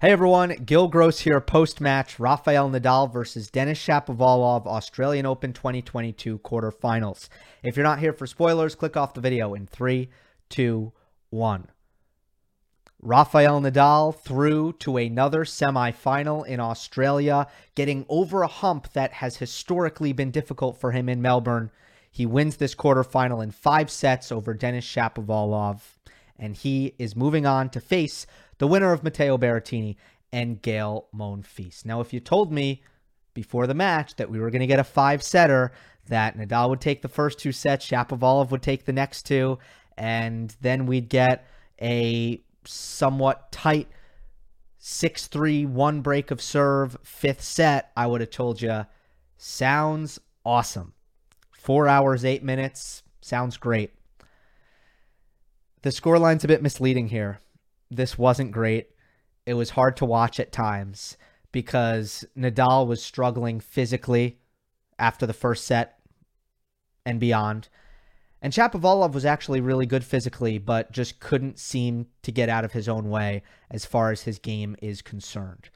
Hey everyone, Gil Gross here post match Rafael Nadal versus Denis Shapovalov Australian Open 2022 quarterfinals. If you're not here for spoilers, click off the video in three, two, one. Rafael Nadal through to another semifinal in Australia, getting over a hump that has historically been difficult for him in Melbourne. He wins this quarterfinal in five sets over Denis Shapovalov, and he is moving on to face the winner of Matteo Berrettini and Gael Monfils. Now, if you told me before the match that we were going to get a five setter, that Nadal would take the first two sets, Shapovalov would take the next two, and then we'd get a somewhat tight 6 3 one break of serve, fifth set, I would have told you sounds awesome. Four hours, eight minutes, sounds great. The scoreline's a bit misleading here this wasn't great. It was hard to watch at times because Nadal was struggling physically after the first set and beyond. And Shapovalov was actually really good physically, but just couldn't seem to get out of his own way as far as his game is concerned.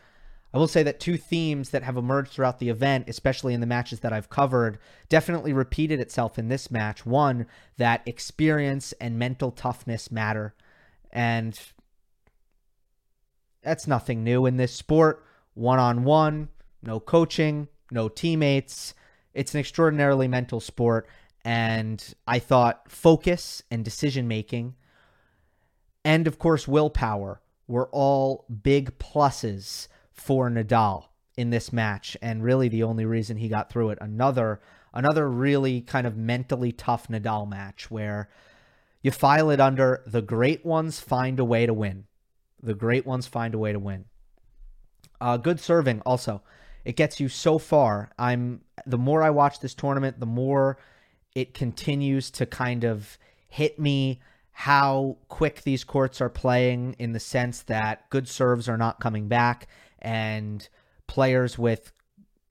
I will say that two themes that have emerged throughout the event, especially in the matches that I've covered, definitely repeated itself in this match. One, that experience and mental toughness matter. And that's nothing new in this sport. One on one, no coaching, no teammates. It's an extraordinarily mental sport. And I thought focus and decision making, and of course, willpower were all big pluses for Nadal in this match and really the only reason he got through it another another really kind of mentally tough Nadal match where you file it under the great ones find a way to win the great ones find a way to win. Uh, good serving also. It gets you so far. I'm the more I watch this tournament, the more it continues to kind of hit me how quick these courts are playing in the sense that good serves are not coming back and players with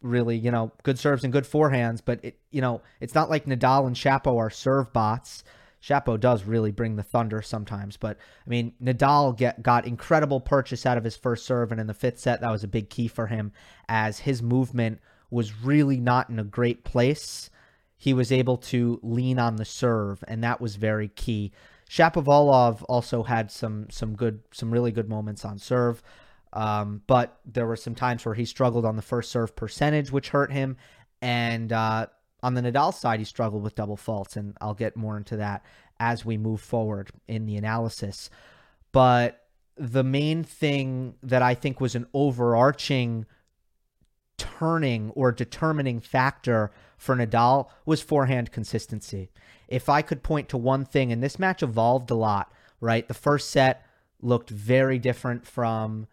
really, you know, good serves and good forehands, but it, you know, it's not like Nadal and Shapo are serve bots. Shapo does really bring the thunder sometimes, but I mean, Nadal get, got incredible purchase out of his first serve, and in the fifth set, that was a big key for him as his movement was really not in a great place. He was able to lean on the serve, and that was very key. Shapovalov also had some some good some really good moments on serve. Um, but there were some times where he struggled on the first serve percentage, which hurt him. And uh, on the Nadal side, he struggled with double faults, and I'll get more into that as we move forward in the analysis. But the main thing that I think was an overarching turning or determining factor for Nadal was forehand consistency. If I could point to one thing, and this match evolved a lot, right? The first set looked very different from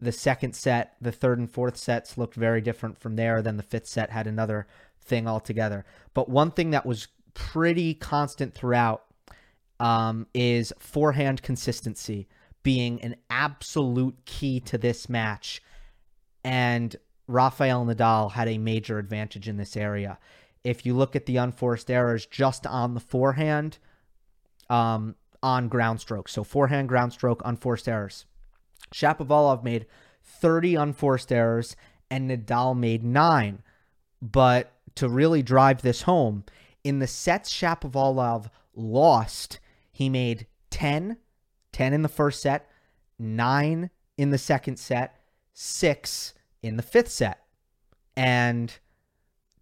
the second set. The third and fourth sets looked very different from there. Then the fifth set had another thing altogether. But one thing that was pretty constant throughout um, is forehand consistency being an absolute key to this match. And Rafael Nadal had a major advantage in this area. If you look at the unforced errors just on the forehand, um, on ground stroke, so forehand ground stroke, unforced errors. Shapovalov made 30 unforced errors and Nadal made nine. But to really drive this home, in the sets Shapovalov lost, he made 10, 10 in the first set, 9 in the second set, 6 in the fifth set. And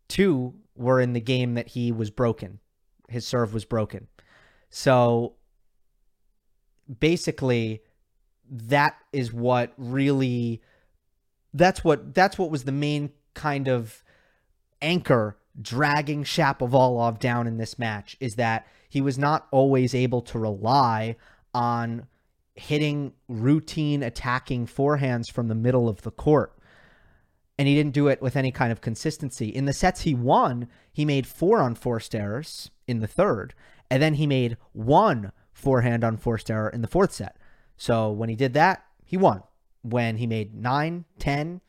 two were in the game that he was broken. His serve was broken. So basically that is what really that's what that's what was the main kind of anchor dragging Shapovalov down in this match is that he was not always able to rely on hitting routine attacking forehands from the middle of the court. And he didn't do it with any kind of consistency. In the sets he won, he made four unforced errors in the third, and then he made one forehand unforced error in the fourth set. So when he did that, he won. When he made nine, ten,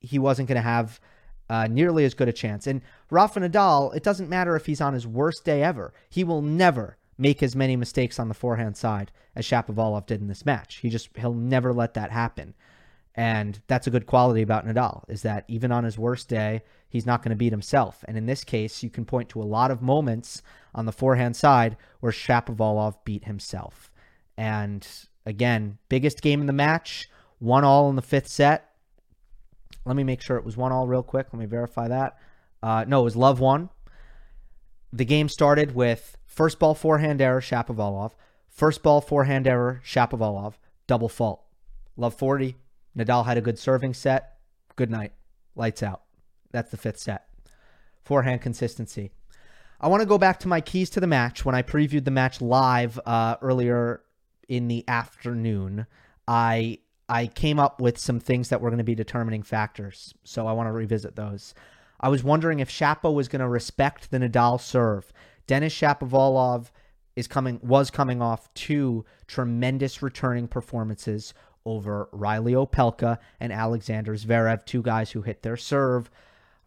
he wasn't going to have uh, nearly as good a chance. And Rafa Nadal, it doesn't matter if he's on his worst day ever, he will never make as many mistakes on the forehand side as Shapovalov did in this match. He just he'll never let that happen. And that's a good quality about Nadal is that even on his worst day, he's not going to beat himself. And in this case, you can point to a lot of moments on the forehand side where Shapovalov beat himself. And again, biggest game in the match, one all in the fifth set. Let me make sure it was one all real quick. Let me verify that. Uh, no, it was love one. The game started with first ball forehand error, Shapovalov. First ball forehand error, Shapovalov. Double fault. Love 40, Nadal had a good serving set. Good night. Lights out. That's the fifth set. Forehand consistency. I want to go back to my keys to the match. When I previewed the match live uh, earlier in the afternoon, I I came up with some things that were going to be determining factors. So I want to revisit those. I was wondering if Shapo was going to respect the Nadal serve. Denis Shapovalov is coming was coming off two tremendous returning performances over Reilly Opelka and Alexander Zverev, two guys who hit their serve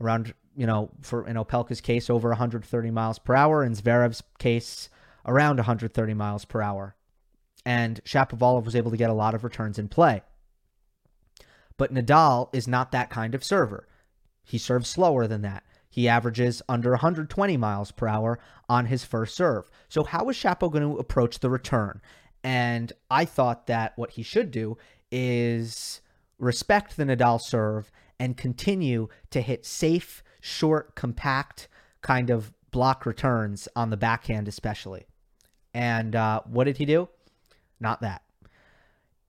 around, you know, for in Opelka's case, over 130 miles per hour, and Zverev's case, around 130 miles per hour. And Shapovalov was able to get a lot of returns in play. But Nadal is not that kind of server. He serves slower than that. He averages under 120 miles per hour on his first serve. So, how is Shapo going to approach the return? And I thought that what he should do is respect the Nadal serve and continue to hit safe, short, compact kind of block returns on the backhand, especially. And uh, what did he do? Not that.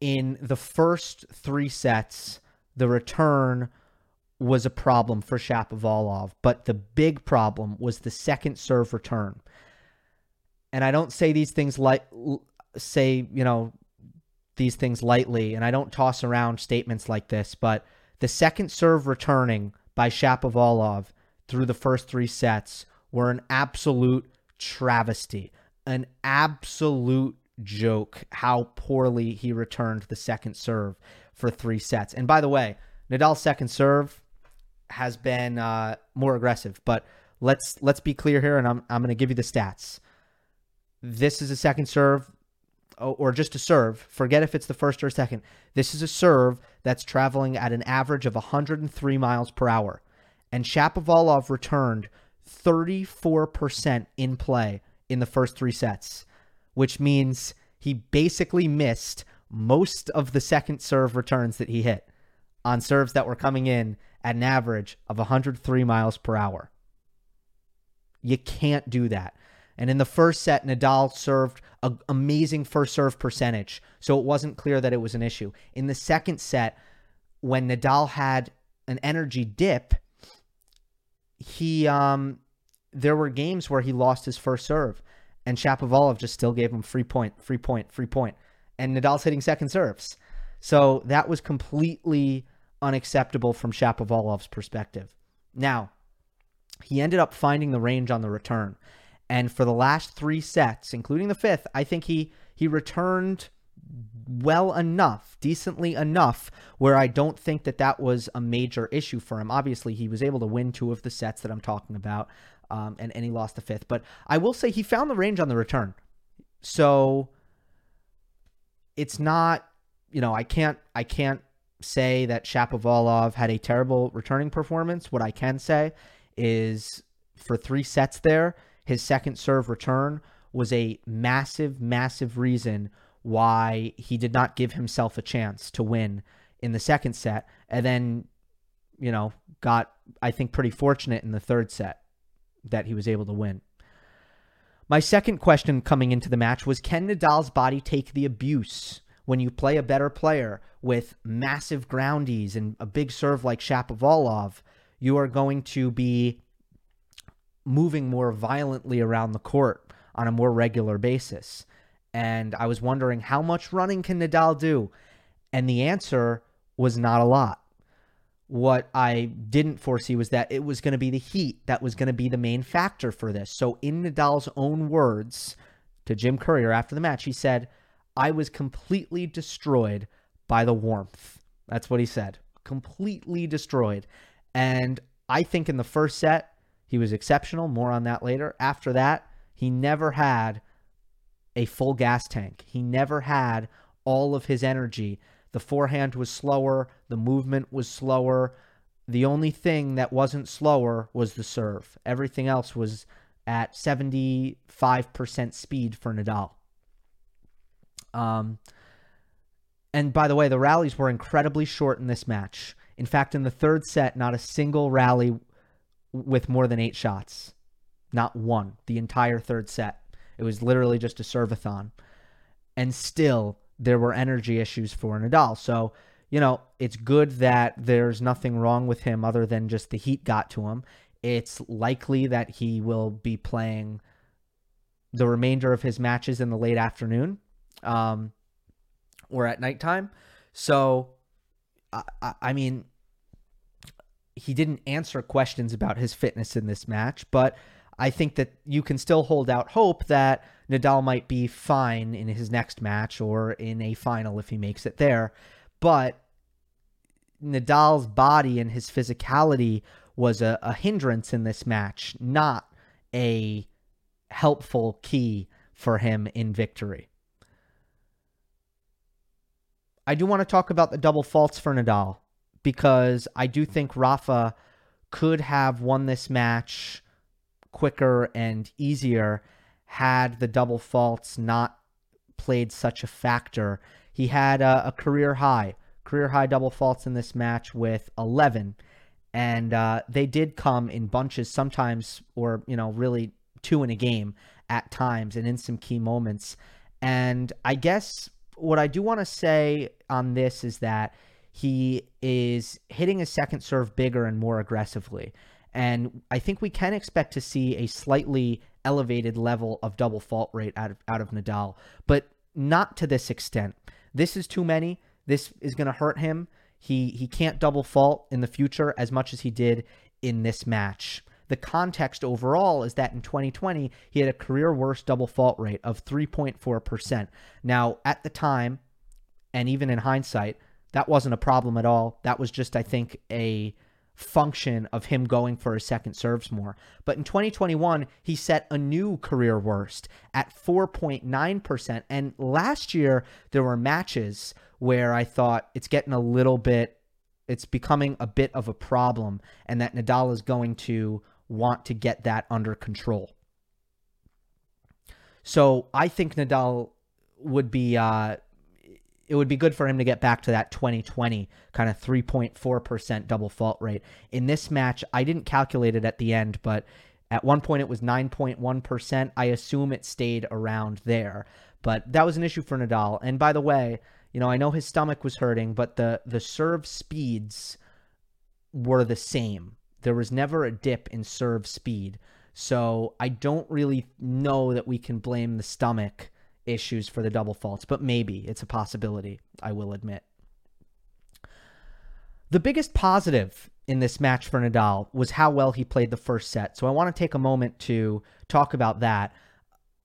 In the first three sets, the return was a problem for Shapovalov, but the big problem was the second serve return. And I don't say these things like say, you know, these things lightly, and I don't toss around statements like this, but the second serve returning by Shapovalov through the first three sets were an absolute travesty, an absolute joke how poorly he returned the second serve for three sets. And by the way, Nadal's second serve has been uh, more aggressive, but let's let's be clear here, and I'm I'm going to give you the stats. This is a second serve or just a serve, forget if it's the first or second. This is a serve that's traveling at an average of 103 miles per hour. And Shapovalov returned 34% in play in the first three sets, which means he basically missed most of the second serve returns that he hit on serves that were coming in at an average of 103 miles per hour. You can't do that. And in the first set, Nadal served an amazing first serve percentage. So it wasn't clear that it was an issue. In the second set, when Nadal had an energy dip, he um there were games where he lost his first serve and Shapovalov just still gave him free point, free point, free point. And Nadal's hitting second serves. So that was completely unacceptable from Shapovalov's perspective. Now, he ended up finding the range on the return. And for the last three sets, including the fifth, I think he he returned well enough, decently enough, where I don't think that that was a major issue for him. Obviously, he was able to win two of the sets that I'm talking about, um, and, and he lost the fifth. But I will say he found the range on the return. So it's not, you know, I can't, I can't say that Shapovalov had a terrible returning performance. What I can say is for three sets there, his second serve return was a massive, massive reason why he did not give himself a chance to win in the second set. And then, you know, got, I think, pretty fortunate in the third set that he was able to win. My second question coming into the match was Can Nadal's body take the abuse when you play a better player with massive groundies and a big serve like Shapovalov? You are going to be moving more violently around the court on a more regular basis. And I was wondering how much running can Nadal do? And the answer was not a lot. What I didn't foresee was that it was going to be the heat that was going to be the main factor for this. So, in Nadal's own words to Jim Courier after the match, he said, I was completely destroyed by the warmth. That's what he said. Completely destroyed. And I think in the first set, he was exceptional. More on that later. After that, he never had a full gas tank. He never had all of his energy. The forehand was slower, the movement was slower. The only thing that wasn't slower was the serve. Everything else was at 75% speed for Nadal. Um, and by the way, the rallies were incredibly short in this match. In fact, in the third set, not a single rally with more than eight shots. Not one. The entire third set. It was literally just a servathon. And still, there were energy issues for Nadal. So, you know, it's good that there's nothing wrong with him other than just the heat got to him. It's likely that he will be playing the remainder of his matches in the late afternoon um, or at nighttime. So, I, I mean, he didn't answer questions about his fitness in this match, but I think that you can still hold out hope that Nadal might be fine in his next match or in a final if he makes it there. But Nadal's body and his physicality was a, a hindrance in this match, not a helpful key for him in victory. I do want to talk about the double faults for Nadal because I do think Rafa could have won this match quicker and easier had the double faults not played such a factor. He had a, a career high, career high double faults in this match with 11. And uh, they did come in bunches sometimes, or, you know, really two in a game at times and in some key moments. And I guess what I do want to say on this is that he is hitting his second serve bigger and more aggressively. And I think we can expect to see a slightly elevated level of double fault rate out of, out of Nadal, but not to this extent. This is too many. This is going to hurt him. He he can't double fault in the future as much as he did in this match. The context overall is that in 2020 he had a career worst double fault rate of 3.4%. Now, at the time and even in hindsight, that wasn't a problem at all. That was just, I think, a function of him going for his second serves more. But in 2021, he set a new career worst at 4.9%. And last year, there were matches where I thought it's getting a little bit, it's becoming a bit of a problem, and that Nadal is going to want to get that under control. So I think Nadal would be uh, it would be good for him to get back to that 2020 kind of 3.4% double fault rate. In this match, I didn't calculate it at the end, but at one point it was 9.1%. I assume it stayed around there. But that was an issue for Nadal. And by the way, you know, I know his stomach was hurting, but the the serve speeds were the same. There was never a dip in serve speed. So I don't really know that we can blame the stomach issues for the double faults, but maybe it's a possibility, I will admit. The biggest positive in this match for Nadal was how well he played the first set. So I want to take a moment to talk about that.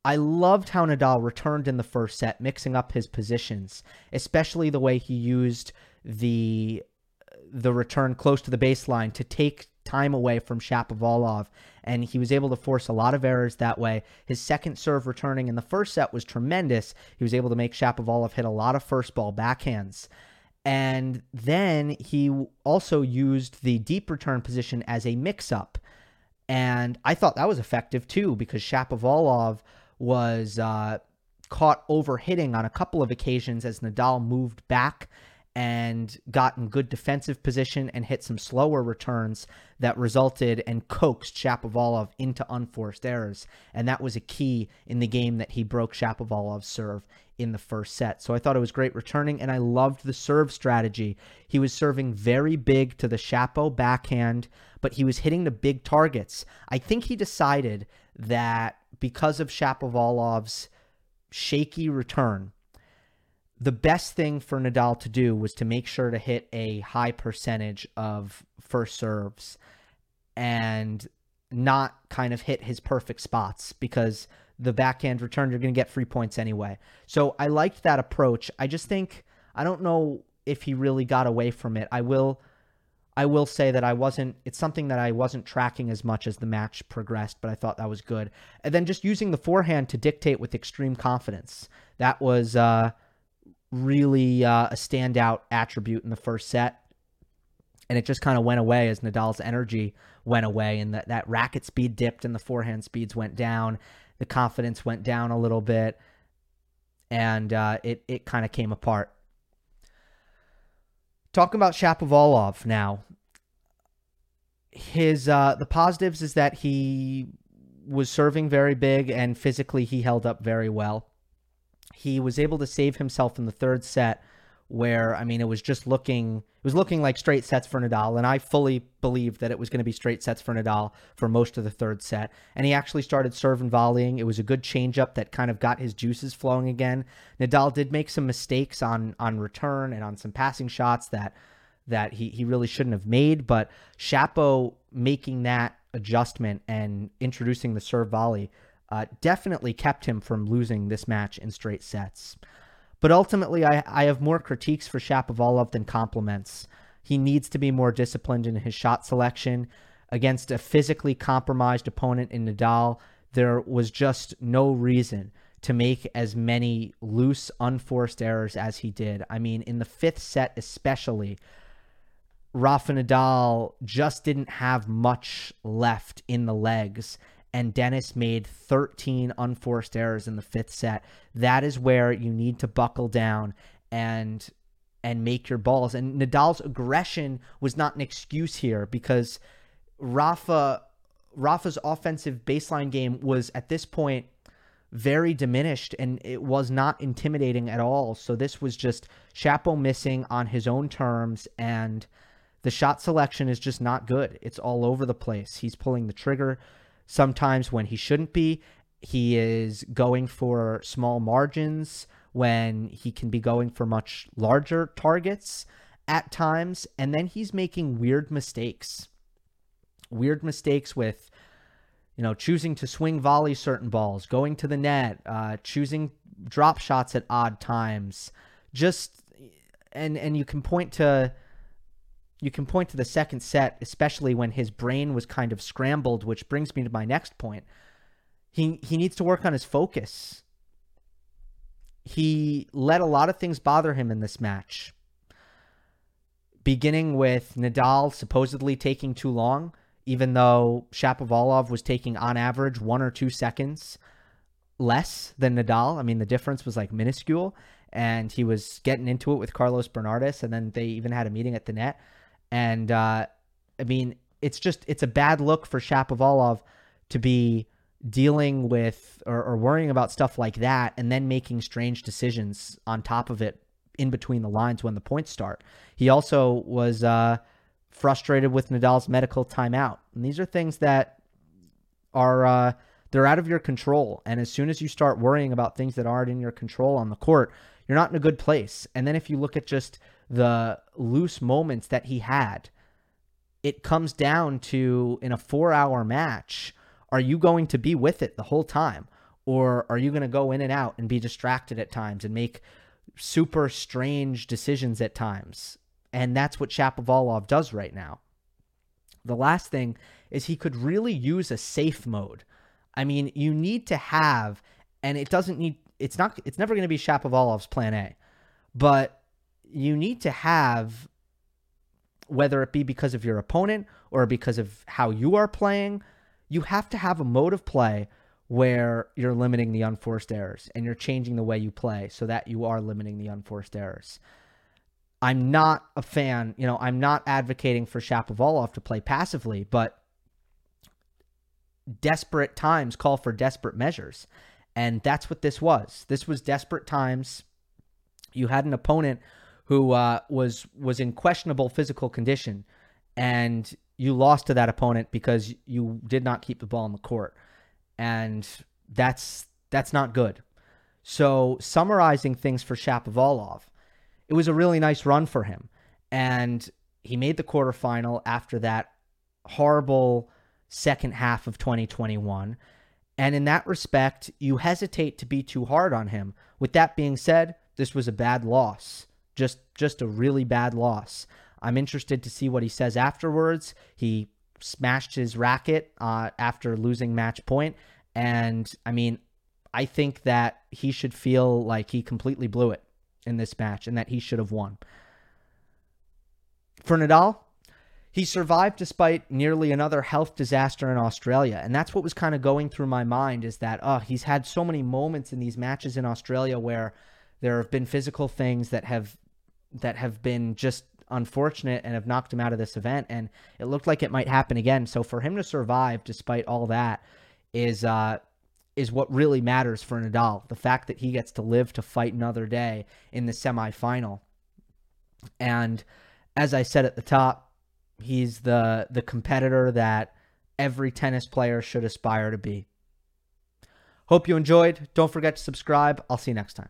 I loved how Nadal returned in the first set, mixing up his positions, especially the way he used the the return close to the baseline to take time away from Shapovalov, and he was able to force a lot of errors that way. His second serve returning in the first set was tremendous. He was able to make Shapovalov hit a lot of first ball backhands. And then he also used the deep return position as a mix up. And I thought that was effective too because Shapovalov was uh, caught overhitting on a couple of occasions as Nadal moved back and got in good defensive position and hit some slower returns that resulted and coaxed Shapovalov into unforced errors. And that was a key in the game that he broke Shapovalov's serve in the first set. So I thought it was great returning, and I loved the serve strategy. He was serving very big to the Shapo backhand, but he was hitting the big targets. I think he decided that because of Shapovalov's shaky return, the best thing for Nadal to do was to make sure to hit a high percentage of first serves and not kind of hit his perfect spots because the backhand return you're going to get free points anyway. So I liked that approach. I just think I don't know if he really got away from it. I will I will say that I wasn't, it's something that I wasn't tracking as much as the match progressed, but I thought that was good. And then just using the forehand to dictate with extreme confidence. That was uh, really uh, a standout attribute in the first set. And it just kind of went away as Nadal's energy went away and that, that racket speed dipped and the forehand speeds went down. The confidence went down a little bit and uh, it, it kind of came apart. Talking about Shapovalov now, his uh, the positives is that he was serving very big and physically he held up very well. He was able to save himself in the third set where I mean it was just looking it was looking like straight sets for Nadal and I fully believed that it was going to be straight sets for Nadal for most of the third set. And he actually started serving volleying. It was a good changeup that kind of got his juices flowing again. Nadal did make some mistakes on on return and on some passing shots that that he he really shouldn't have made but Shapo making that adjustment and introducing the serve volley uh, definitely kept him from losing this match in straight sets. But ultimately, I, I have more critiques for Shapovalov than compliments. He needs to be more disciplined in his shot selection. Against a physically compromised opponent in Nadal, there was just no reason to make as many loose, unforced errors as he did. I mean, in the fifth set, especially, Rafa Nadal just didn't have much left in the legs and Denis made 13 unforced errors in the fifth set. That is where you need to buckle down and and make your balls. And Nadal's aggression was not an excuse here because Rafa Rafa's offensive baseline game was at this point very diminished and it was not intimidating at all. So this was just Shapo missing on his own terms and the shot selection is just not good. It's all over the place. He's pulling the trigger sometimes when he shouldn't be. He is going for small margins when he can be going for much larger targets at times. And then he's making weird mistakes. Weird mistakes with, you know, choosing to swing volley certain balls, going to the net, uh, choosing drop shots at odd times. Just, and, and you can point to, you can point to the second set, especially when his brain was kind of scrambled, which brings me to my next point. He he needs to work on his focus. He let a lot of things bother him in this match. Beginning with Nadal supposedly taking too long, even though Shapovalov was taking on average one or two seconds less than Nadal. I mean, the difference was like minuscule, and he was getting into it with Carlos Bernardes, and then they even had a meeting at the net. And uh, I mean, it's just it's a bad look for Shapovalov to be dealing with or, or, worrying about stuff like that and then making strange decisions on top of it in between the lines when the points start. He also was uh, frustrated with Nadal's medical timeout. And these are things that are uh, they're out of your control. And as soon as you start worrying about things that aren't in your control on the court, you're not in a good place. And then if you look at just the loose moments that he had, it comes down to in a four hour match, are you going to be with it the whole time? Or are you going to go in and out and be distracted at times and make super strange decisions at times? And that's what Shapovalov does right now. The last thing is he could really use a safe mode. I mean, you need to have, and it doesn't need, it's not, it's never going to be Shapovalov's plan A, but you need to have whether it be because of your opponent or because of how you are playing, you have to have a mode of play where you're limiting the unforced errors and you're changing the way you play so that you are limiting the unforced errors. I'm not a fan, you know, I'm not advocating for Shapovalov to play passively, but desperate times call for desperate measures. And that's what this was. This was desperate times. You had an opponent who uh, was was in questionable physical condition, and you lost to that opponent because you did not keep the ball in the court, and that's that's not good. So summarizing things for Shapovalov, it was a really nice run for him, and he made the quarterfinal after that horrible second half of 2021. And in that respect, you hesitate to be too hard on him. With that being said, this was a bad loss. Just just a really bad loss. I'm interested to see what he says afterwards. He smashed his racket uh, after losing match point, and I mean, I think that he should feel like he completely blew it in this match and that he should have won. For Nadal, he survived despite nearly another health disaster in Australia. And that's what was kind of going through my mind is that, oh, he's had so many moments in these matches in Australia where there have been physical things that have that have been just unfortunate and have knocked him out of this event. And it looked like it might happen again. So for him to survive despite all that is uh is what really matters for Nadal. The fact that he gets to live to fight another day in the semifinal. And as I said at the top, he's the the competitor that every tennis player should aspire to be. Hope you enjoyed. Don't forget to subscribe. I'll see you next time.